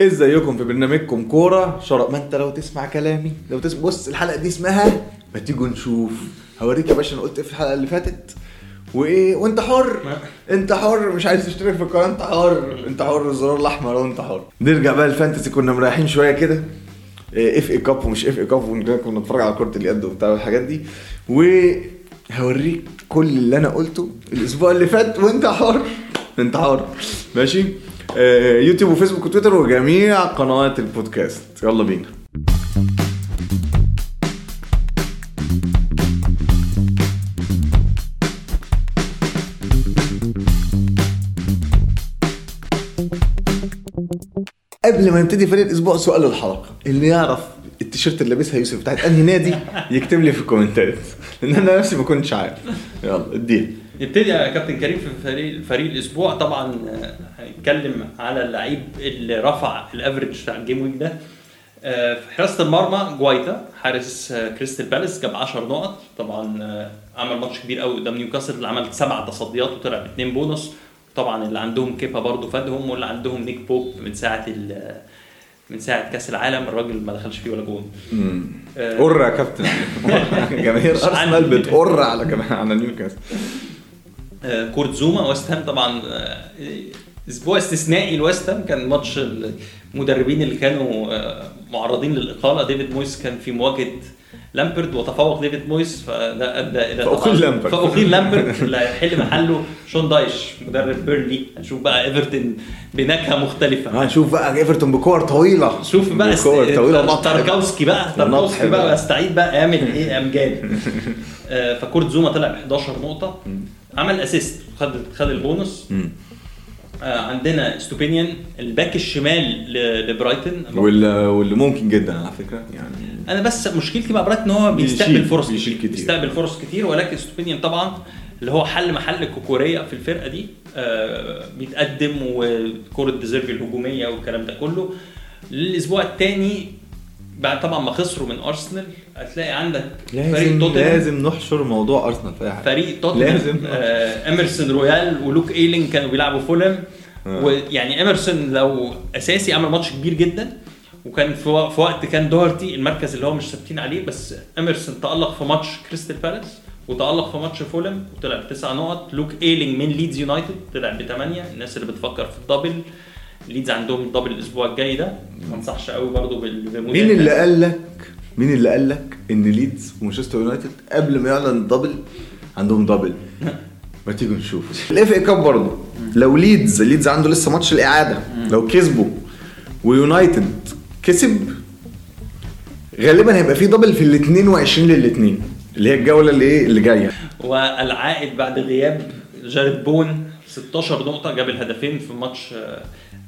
ازيكم في برنامجكم كورة؟ شرق ما انت لو تسمع كلامي لو تسمع بص الحلقة دي اسمها ما تيجوا نشوف. هوريك يا باشا أنا قلت إيه في الحلقة اللي فاتت. وإيه؟ وأنت حر. أنت حر مش عايز تشترك في القناة. أنت حر. أنت حر الزرار الأحمر وانت حر. نرجع بقى ال fantasy كنا مريحين شوية كده. FA Cup ومش FA Cup كنا بنتفرج على كرة اليد وبتاع الحاجات دي. وهوريك كل اللي أنا قلته الأسبوع اللي فات. وأنت حر. أنت حر. ماشي؟ يوتيوب وفيسبوك وتويتر وجميع قنوات البودكاست. يلا بينا. قبل ما نبتدي فريق الأسبوع سؤال الحلقة. اللي يعرف التيشيرت اللي لابسها يوسف بتاعت أنهي نادي يكتب لي في الكومنتات. لأن أنا نفسي ما كنتش عارف. يلا اديها نبتدي يا كابتن كريم في فريق فريق الأسبوع. طبعا آه، هنتكلم على اللعيب اللي رفع ال average بتاع ال game week ده. آه، في حراسة المرمى جوايتا. حارس آه، كريستال بالاس جاب 10 نقط. طبعا آه، عمل ماتش كبير قوي قدام نيوكاسل. اللي عمل سبع تصديات وطلع باثنين بونص. طبعا اللي عندهم كيبا برضه فادهم واللي عندهم نيك بوب من ساعة من ساعة كأس العالم. الراجل ما دخلش فيه ولا جون. آه، قر يا كابتن. جماهير أرسنال. بتقر على كمان على نيوكاسل. آه، كورت زوما ويست هام طبعا آه، أسبوع استثنائي لويست هام. كان ماتش المدربين اللي كانوا آه، معرضين للإقالة. ديفيد مويس كان في مواجهة لامبرد وتفوق ديفيد مويس. فده ادى إلى طبعاً- لامبرد. فاقيل لامبرد. اللي هيحل محله. شون دايش مدرب بيرنلي هنشوف بقى إيفرتون بنكهة مختلفة. هنشوف بقى إيفرتون بكور طويلة. شوف بقى بكور طويلة. تاركوسكي بقى. تاركوسكي بقى. استعيد بقى. يعمل إيه؟ امجاد آه، فكورت زوما طلع ب 11 نقطه عمل assist خد خد البونص. آه، عندنا ستوبينيان ال back الشمال ل- لبرايتون واللي ممكن جدا على فكرة يعني أنا بس مشكلتي مع برايتون إن هو بيستقبل فرص بيشيل كتير. بيستقبل فرص كتير ولكن ستوبينيان طبعا اللي هو حل محل كوكوريا في الفرقة دي. آه، بيتقدم وكرة ديزيرفي الهجومية والكلام ده كله. للاسبوع الثاني بعد طبعا ما خسروا من أرسنال هتلاقي عندك فريق لازم توتنهام. لازم نحشر موضوع أرسنال في حاجة. فريق توتنهام لازم. آه اميرسون رويال واللي كانوا بيلعبوا فولم. آه. ويعني اميرسون لو أساسي عمل ماتش كبير جدا وكان في وقت كان دوهرتي المركز اللي هو مش ثابتين عليه بس اميرسون تألق في ماتش كريستال بالاس وتألق في ماتش فولم وطلع بتسع نقط. لوك ايلينج من ليدز يونايتد طلع بثمانيه الناس اللي بتفكر في ال double ليدز عندهم ال double الأسبوع الجاي ده ما انصحش قوي برضه بال-. مين اللي قال لك مين اللي قال لك إن ليدز ومانشستر يونايتد قبل ما يعلن ال double عندهم double ما تيجوا نشوف. ال FA Cup برضه. لو ليدز ليدز عنده لسه ماتش الإعادة لو كسبوا ويونايتد كسب غالبا هيبقى في double في ال 22 لل 2 اللي هي الجولة اللي إيه؟ اللي جاية. والعائد بعد غياب جارود بوين 16 نقطة جاب الهدفين في ماتش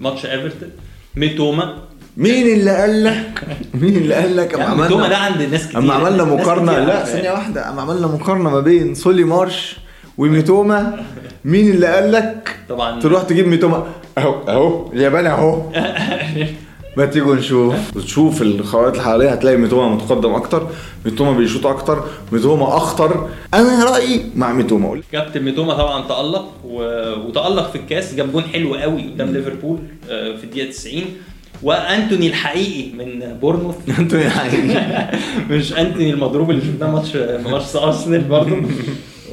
ماتش إيفرتون. ميتوما مين اللي قال لك؟ مين اللي قال لك؟ اما يعني ميتوما ده عملنا عند ناس كتير. اما عملنا مقارنه لا. ثانية واحدة. اما عملنا مقارنة ما بين سولي مارش وميتوما مين اللي قال لك طبعا. تروح تجيب ميتوما أهو أهو اليابان أهو. ما تيجوا نشوف. وتشوف الخرائط الحرارية هتلاقي ميتوما متقدم أكتر ميتوما بيشوط أكتر ميتوما أخطر. أنا رأيي مع ميتوما. كابتن ميتوما طبعا تألق و... وتألق في الكاس جاب جون حلو قوي قدام ليفربول آه، في الدقيقة 90 وأنتوني الحقيقي من بورنموث. أنتوا يعني مش أنتوني المضروب اللي شفناه ماتش ماتش أرسنال برضه.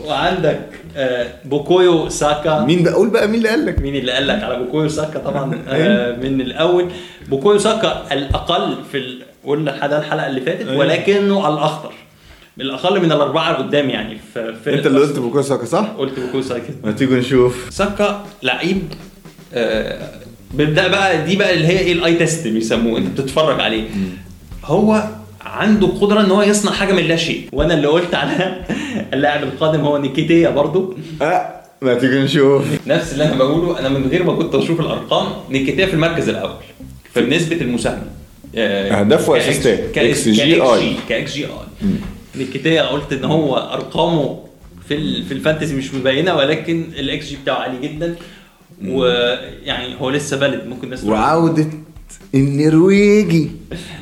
وعندك آه، بوكايو ساكا. مين بقى؟ قول بقى مين اللي قال لك. مين اللي قال لك على بوكايو ساكا؟ طبعا آه، من الأول. بوكايو ساكا الأقل في ال... قلنا ده الحلقة اللي فاتت أيوة. ولكنه الأخطر. الأقل من الأربعة اللي قدام يعني في أنت اللي قلت أرسنال. بوكايو ساكا صح؟ قلت بوكايو ساكا. ما تيجوا نشوف. ساكا لعيب آه، بيبدا بقى دي بقى اللي هي إيه ال eye test بيسموه أنت بتتفرج عليه. هو عنده قدرة إن هو يصنع حاجة من لا شيء. وأنا اللي قلت على اللاعب القادم هو نيكيتيا برضو. آه ما تيجي نشوف. نفس اللي أنا بقوله أنا من غير ما كنت أشوف الأرقام نيكيتيا في المركز الأول في نسبة المساهمة. آه، ك x- وأسيستات. ك x- XGI. ك x- ك XGI. نيكيتيا قلت إن هو أرقامه في في ال fantasy مش مبينة ولكن ال XG بتاعه عالي جدا. ويعني هو لسه بلد ممكن الناس وعودة النرويجي.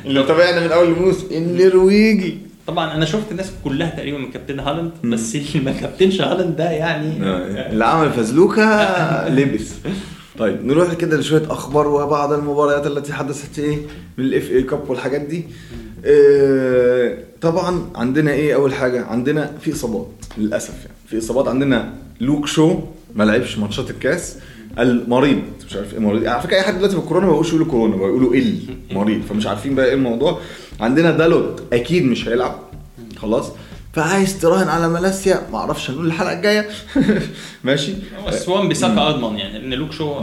اللي تابعنا من أول الموسم النرويجي. طبعا أنا شفت الناس كلها تقريبا من كابتن هالاند بس اللي ما كابتنش هالاند ده يعني. اللي عمل فزلوكة لبس. طيب نروح كده لشوية أخبار وبعض المباريات التي حدثت إيه من ال FA Cup والحاجات دي. آه طبعا عندنا إيه أول حاجة عندنا في إصابات للأسف يعني. في إصابات عندنا لوك شو ما لعبش ماتشات الكاس. المريض. مش عارف إيه مريض. على فكرة أي حد دلوقتي في الكورونا ما بيقولش يقولوا كورونا بيقولوا إل مريض. فمش عارفين بقى إيه الموضوع. عندنا دالوت أكيد مش هيلعب. خلاص. فعايز تراهن على مالاسيا ما أعرفش هنقول الحلقة الجاية. ماشي. بس وان بيساكا أضمن يعني لأن لوك شو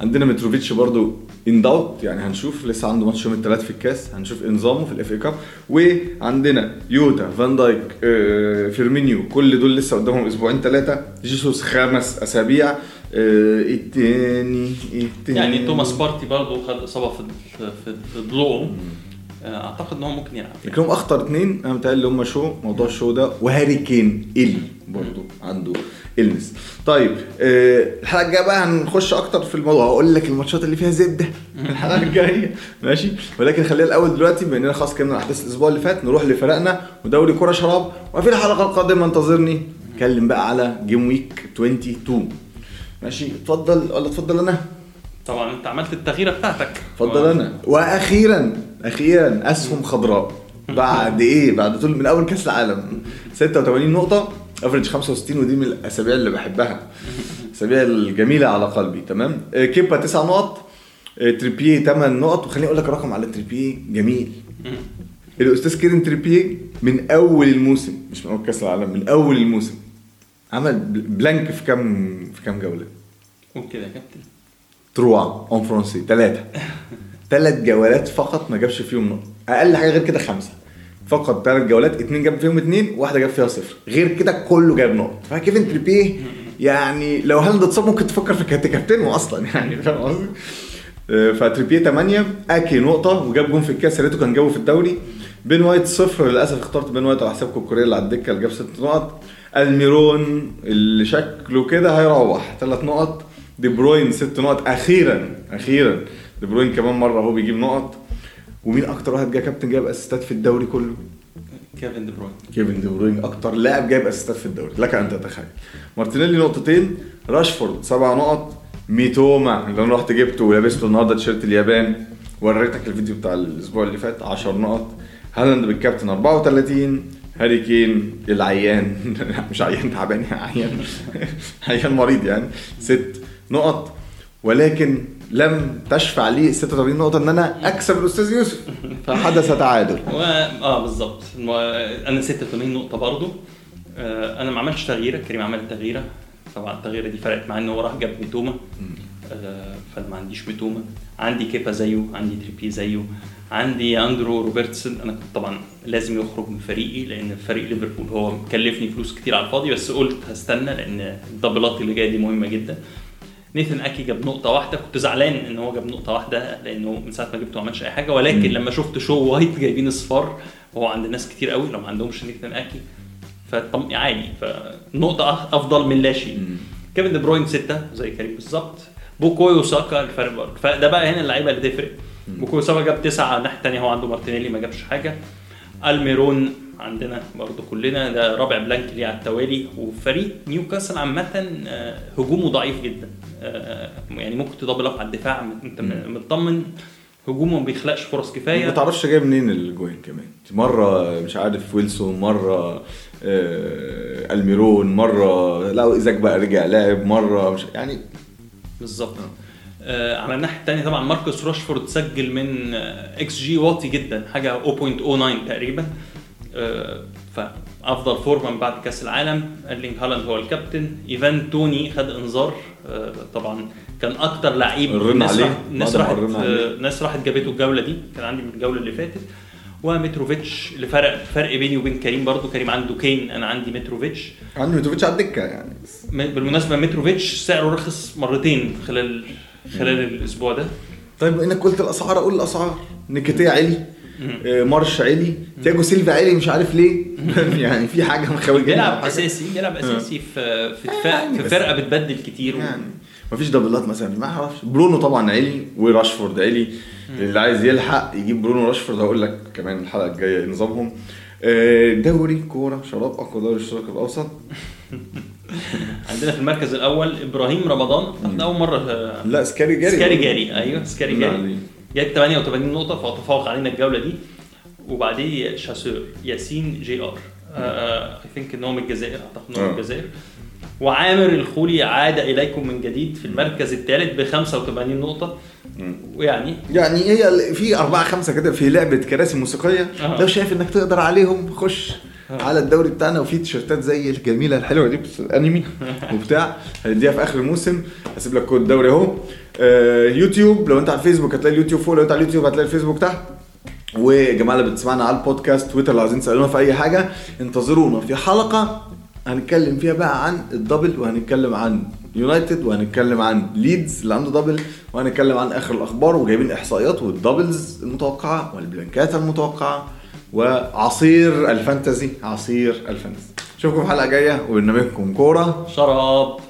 عندنا متروفيتش برضو in doubt يعني هنشوف. لسه عنده ماتش يوم الثلاث في الكاس. هنشوف نظامه في ال FA Cup وعندنا جوتا فان دايك آه، فيرمينيو. كل دول لسه قدامهم أسبوعين ثلاثة جيسوس خمس أسابيع. إيه التاني إيه التاني. يعني توماس بارتي برضه خد إصابة في في ضلوعه آه، أعتقد إن هو ممكن يلعب. لكنهم أخطر اثنين أنا متهيألي هم شو؟ موضوع الشو ده. وهاري كين ال برضه عنده إلمس. طيب آه الحلقة الجاية بقى هنخش أكتر في الموضوع. هقول لك الماتشات اللي فيها زبدة. الحلقة الجاية. ماشي؟ ولكن خلينا الأول دلوقتي بما إننا خلاص كنا أحداث الأسبوع اللي فات نروح لفرقنا ودوري كرة شراب. وفي الحلقة القادمة انتظرني. نتكلم بقى على جيم ويك 22 ماشي. اتفضل. ولا اتفضل أنا. طبعا أنت عملت التغييرة بتاعتك. اتفضل أنا. وأخيرا أخيرا أسهم خضراء. بعد إيه؟ بعد طول من أول كأس العالم. 86 نقطة. average 65 ودي من الأسابيع اللي بحبها. الأسابيع الجميلة على قلبي. تمام؟ آه، كيبا 9 نقط. آه، تريبيه 8 نقط. وخليني أقول لك رقم على تريبيه جميل. الأستاذ كيران تريبيه من أول الموسم مش من أول كأس العالم من أول الموسم. عمل bl- blank في كام في كام جولة؟ قول كده يا كابتن. trois en français ثلاثة ثلاث جولات فقط ما جابش فيهم نقطة. أقل حاجة غير كده خمسة. فقط ثلاث جولات اثنين جاب فيهم اثنين واحدة جاب فيها صفر. غير كده كله جاب نقط فكيفن تريبيه يعني لو هالاند اتصاب ممكن تفكر في كابت- كابتنه أصلا يعني فاهم قصدي؟ آه، فتريبيه 8 أكي نقطة وجاب جون في الكاس. يا ريته كان جابه في الدوري. بين وايت صفر للأسف اخترت بين وايت على حساب كوكوريا اللي على الدكة اللي جاب ست نقط. الميرون اللي شكله كده هيروح. ثلاث نقط. دي بروين ست نقط. أخيرا أخيرا. دي بروين كمان مرة هو بيجيب نقط. ومين أكتر واحد جاب كابتن جاب أسيستات في الدوري كله؟ كيفن دي بروين. كيفن دي بروين أكتر لاعب جايب أسيستات في الدوري. لك أن تتخيل. مارتينيلي نقطتين. راشفورد سبع نقط. ميتوما اللي أنا رحت جبته ولبسته النهارده تيشيرت اليابان. وريتك الفيديو بتاع الأسبوع اللي فات 10 نقط. هالاند بالكابتن 34 هاري كين العيان. مش عيان تعبان عيان. عيان مريض يعني. ست نقط. ولكن لم تشفع لي 86 نقطة إن أنا أكسب الأستاذ يوسف. فحدث تعادل. و... آه بالظبط. أنا 86 نقطة برضو. آه أنا ما عملتش تغييرة. كريم عمل تغييرة. طبعا التغييرة دي فرقت معاه إن هو راح جاب ميتوما آه فأنا ما عنديش ميتوما عندي كيبا زيه عندي تريبي زيه. عندي أندرو روبرتسون. أنا كنت طبعا لازم يخرج من فريقي لأن فريق ليفربول هو مكلفني فلوس كتير على الفاضي بس قلت هستنى لأن الدبلات اللي جاية دي مهمة جدا. نيثن أكي جاب نقطة واحدة. كنت زعلان إن هو جاب نقطة واحدة لأنه من ساعة ما جبته ما عملش أي حاجة. ولكن مم. لما شفت شو ووايت جايبين اصفار وهو عند ناس كتير قوي لو ما عندهمش نيثن أكي فطم عادي. فنقطة أفضل من لا شيء. كيفن دي بروين ستة زي كريم بالظبط. بوكايو ساكا الفرق فده بقى هنا اللعيبة اللي تفرق. بوكايو ساكا جاب تسعة على الناحية التانية هو عنده مارتينيلي ما جابش حاجة. ألميرون عندنا برضه كلنا ده رابع blank ليه على التوالي. وفريق نيوكاسل عامة آه، هجومه ضعيف جدا. آه، يعني ممكن ت double up على الدفاع. أنت. مطمن. هجومه ما بيخلقش فرص ما كفايه تعرفش جاي منين الجوين كمان. مرة مش عارف ويلسون مرة آه ألميرون مرة لا إيزاك بقى رجع لاعب مرة مش يعني بالظبط. آه. على الناحية الثانية طبعا ماركوس راشفورد سجل من آه، إكس جي واطي جدا حاجة 0.09 تقريبا. آه فأفضل فورمه من بعد كأس العالم. ايرلينج هالاند هو الكابتن. إيفان توني خد انذار. آه طبعا كان أكتر لعيب عليه. راحت ما راحت. آه، الناس راحت جابته الجولة دي. كان عندي من الجولة اللي فاتت. ومتروفيتش اللي فرق فرق بيني وبين كريم برضو. كريم عنده كين أنا عندي متروفيتش عنده ميتوفيتش على الدكة يعني. بالمناسبة متروفيتش سعره رخص مرتين خلال خلال الأسبوع ده. طيب إنك قلت الأسعار أقول الأسعار. نكيتيا علي. آه مارش علي تياجو سيلفا علي مش عارف ليه. يعني في حاجة مخوجه بيلعب أساسي بيلعب أساسي في في دفاع يعني في فرقة بتبدل كتير. يعني مفيش دبلات مثلا ما أعرفش. برونو طبعا علي وراشفورد علي. اللي عايز يلحق يجيب برونو وراشفورد هقول لك كمان الحلقة الجاية نظامهم. آه، دوري كورة شراب اقوى دوري الشرق الأوسط. عندنا في المركز الأول إبراهيم رمضان. إحنا أول مرة آه، لا سكاري جاري. سكاري جاري. أيوه سكاري لا جاري. جاب 88 نقطة فتفوق علينا الجولة دي. وبعديه شاسور ياسين JR. I think ان هو من الجزائر أعتقد ان هو من آه. الجزائر. وعامر الخولي عاد إليكم من جديد في المركز الثالث ب 85 نقطة. ويعني؟ يعني هي في أربعة خمسة كده في لعبة كراسي موسيقية. آه. لو شايف إنك تقدر عليهم خش. على الدوري بتاعنا وفي تيشيرتات زي الجميلة الحلوة دي بس انمي وبتاع هنديها في آخر الموسم. هسيب لك كود الدوري أهو. آه، يوتيوب لو أنت على الفيسبوك هتلاقي اليوتيوب فوق لو أنت على اليوتيوب هتلاقي الفيسبوك تحت. وجماعة اللي بتسمعنا على البودكاست تويتر لو عايزين تسألونا في أي حاجة انتظرونا. في حلقة هنتكلم فيها بقى عن ال double وهنتكلم عن يونايتد وهنتكلم عن ليدز اللي عنده double وهنتكلم عن آخر الأخبار وجايبين إحصائيات وال doubles المتوقعة والبلانكات المتوقعة. وعصير ال fantasy عصير ال fantasy اشوفكم حلقة جاية وبرنامجكم كورة. شراب.